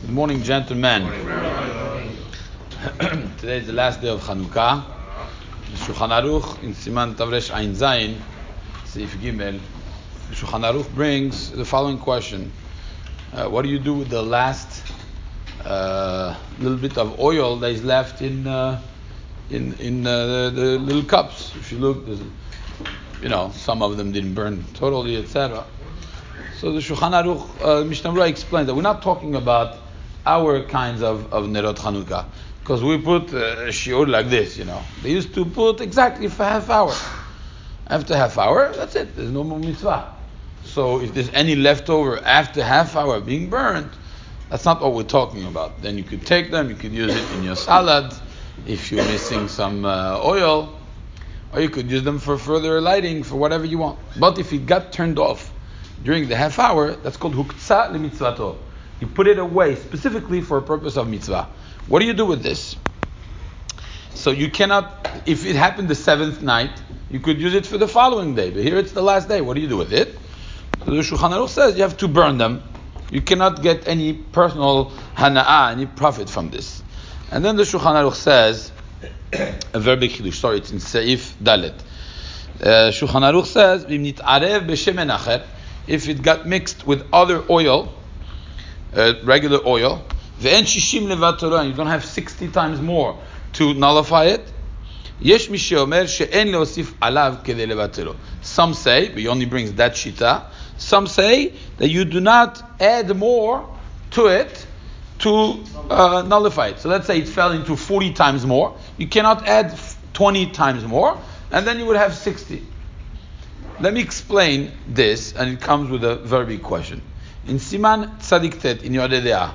Good morning, gentlemen. Today is the last day of Hanukkah. Shulchan Aruch in Siman Tavresh Ein Zayin, Seif Gimel. Shulchan Aruch brings the following question: uh, What do you do with the last uh, little bit of oil that is left in uh, in in uh, the, the, little cups? If you look, you know, some of them didn't burn totally, etc. So the Shulchan Aruch uh, Mishnah explains that we're not talking about our kinds of, of Nerot Chanukah. Because we put a shiur like this, you know. They used to put exactly for half hour. After half hour, that's it. There's no more mitzvah. So if there's any leftover after half hour being burned, that's not what we're talking about. Then you could take them, you could use it in your salad if you're missing some uh, oil, or you could use them for further lighting for whatever you want. But if it got turned off during the half hour, that's called huktzah lemitzvato. You put it away specifically for a purpose of mitzvah. What do you do with this? So you cannot, if it happened the seventh night, you could use it for the following day. But here it's the last day. What do you do with it? So the Shulchan Aruch says you have to burn them. You cannot get any personal hana'ah, any profit from this. And then the Shulchan Aruch says, a very big chiddush. Sorry, it's in Seif Dalet. Uh, Shulchan Aruch says, if it got mixed with other oil, uh, regular oil, and you don't have 60 times more to nullify it. Some say, but he only brings that shita. Some say that you do not add more to it to uh, nullify it. So let's say it fell into 40 times more. You cannot add 20 times more, and then you would have 60. Let me explain this, and it comes with a very big question. In Siman Tzadik Tet, in Yoreh De'ah,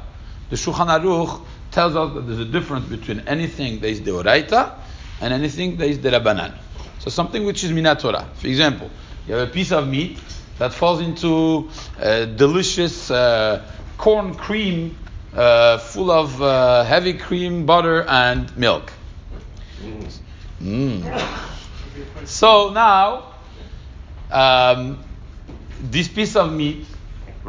the Shulchan Aruch tells us that there's a difference between anything that is deoraita and anything that is derabanan. So something which is minatora. For example, you have a piece of meat that falls into a delicious uh, corn cream uh, full of uh, heavy cream, butter, and milk. Mm. So now, um, this piece of meat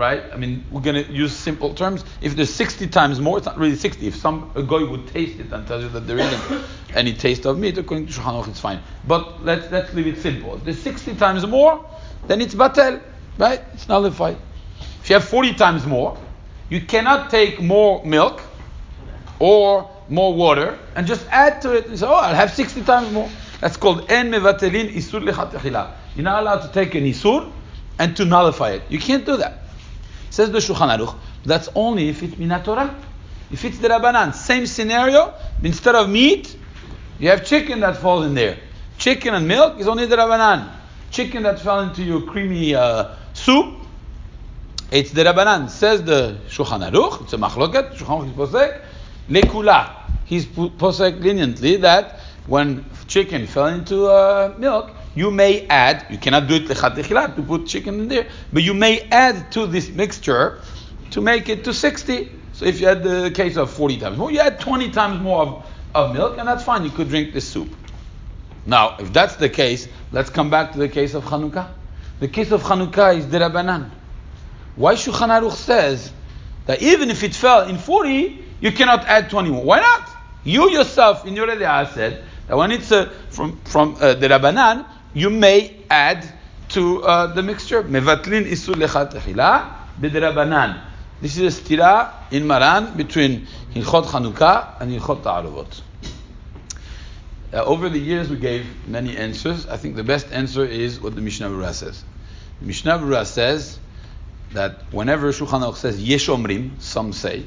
right? I mean, we're going to use simple terms. If there's 60 times more, it's not really 60. If some a guy would taste it and tell you that there isn't any taste of meat, according to Shulchan it's fine. But let's let's leave it simple. If there's 60 times more, then it's batel, right? It's nullified. If you have 40 times more, you cannot take more milk or more water and just add to it and say, oh, I'll have 60 times more. That's called en mevatelin isur You're not allowed to take an isur and to nullify it. You can't do that. Says the Shulchan Aruch, that's only if it's minatorah. If it's the Rabbanan, same scenario, instead of meat, you have chicken that falls in there. Chicken and milk is only the Rabbanan. Chicken that fell into your creamy uh, soup, it's the Rabbanan. Says the Shulchan Aruch, it's a machloket, Shulchan Aruch is posek, lekula. He's posek leniently that when chicken fell into uh, milk, you may add, you cannot do it to put chicken in there, but you may add to this mixture to make it to 60. So if you had the case of 40 times more, you add 20 times more of, of milk, and that's fine. You could drink this soup. Now, if that's the case, let's come back to the case of Chanukah. The case of Chanukah is derabanan. Why Shulchan Aruch says that even if it fell in 40, you cannot add 20 more? Why not? You yourself in Yoreh De'ah said that when it's uh, from from uh, the Rabbanan, you may add to uh, the mixture. Mevatlin isur lechat techila b'derabanan. This is a stira in Maran between Hilchot Chanukah and Hilchot Ta'aruvot. Uh, over the years, we gave many answers. I think the best answer is what the Mishnah Berurah says. The Mishnah Berurah says that whenever Shulchan Aruch says Yesh Omrim, some say,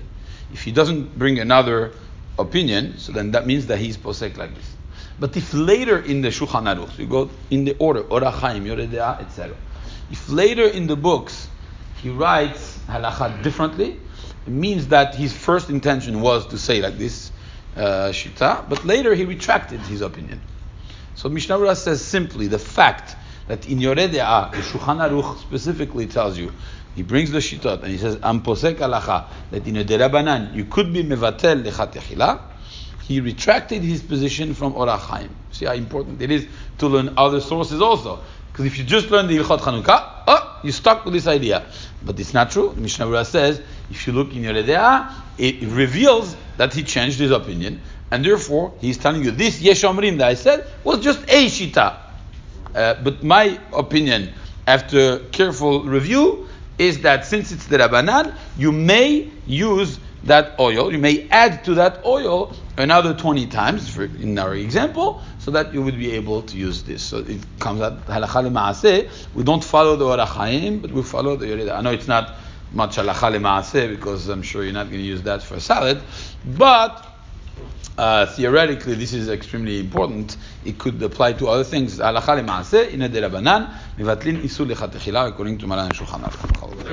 if he doesn't bring another opinion, so then that means that he's posek like this. But if later in the Shulchan Aruch, you go in the order, Orach Chaim, Yoreh etc. If later in the books he writes halacha differently, it means that his first intention was to say like this uh, shita, but later he retracted his opinion. So Mishnah Berurah says simply the fact that in Yoreh De'ah, the Shulchan Aruch specifically tells you, he brings the shitot and he says, Am posek halacha, that in a derabanan you could be mevatel lechat he retracted his position from Orach Chaim. See how important it is to learn other sources also. Because if you just learn the Hilchot Chanukah, oh, you're stuck with this idea. But it's not true. Mishnah Berurah says, if you look in Yoreh De'ah, it reveals that he changed his opinion, and therefore he's telling you this Yeshomrim that I said was just a shita. Uh, but my opinion, after careful review, is that since it's the Rabbanan, you may use that oil. You may add to that oil another 20 times, for, in our example, so that you would be able to use this. So it comes out halacha lema'aseh. We don't follow the Orach Chaim, but we follow the Yoreh De'ah. I know it's not much halacha lema'aseh because I'm sure you're not going to use that for salad, but uh, theoretically this is extremely important. It could apply to other things. Halacha lema'aseh in a derabanan mivatlin isul lechatechila according to Maran Shulchan Aruch.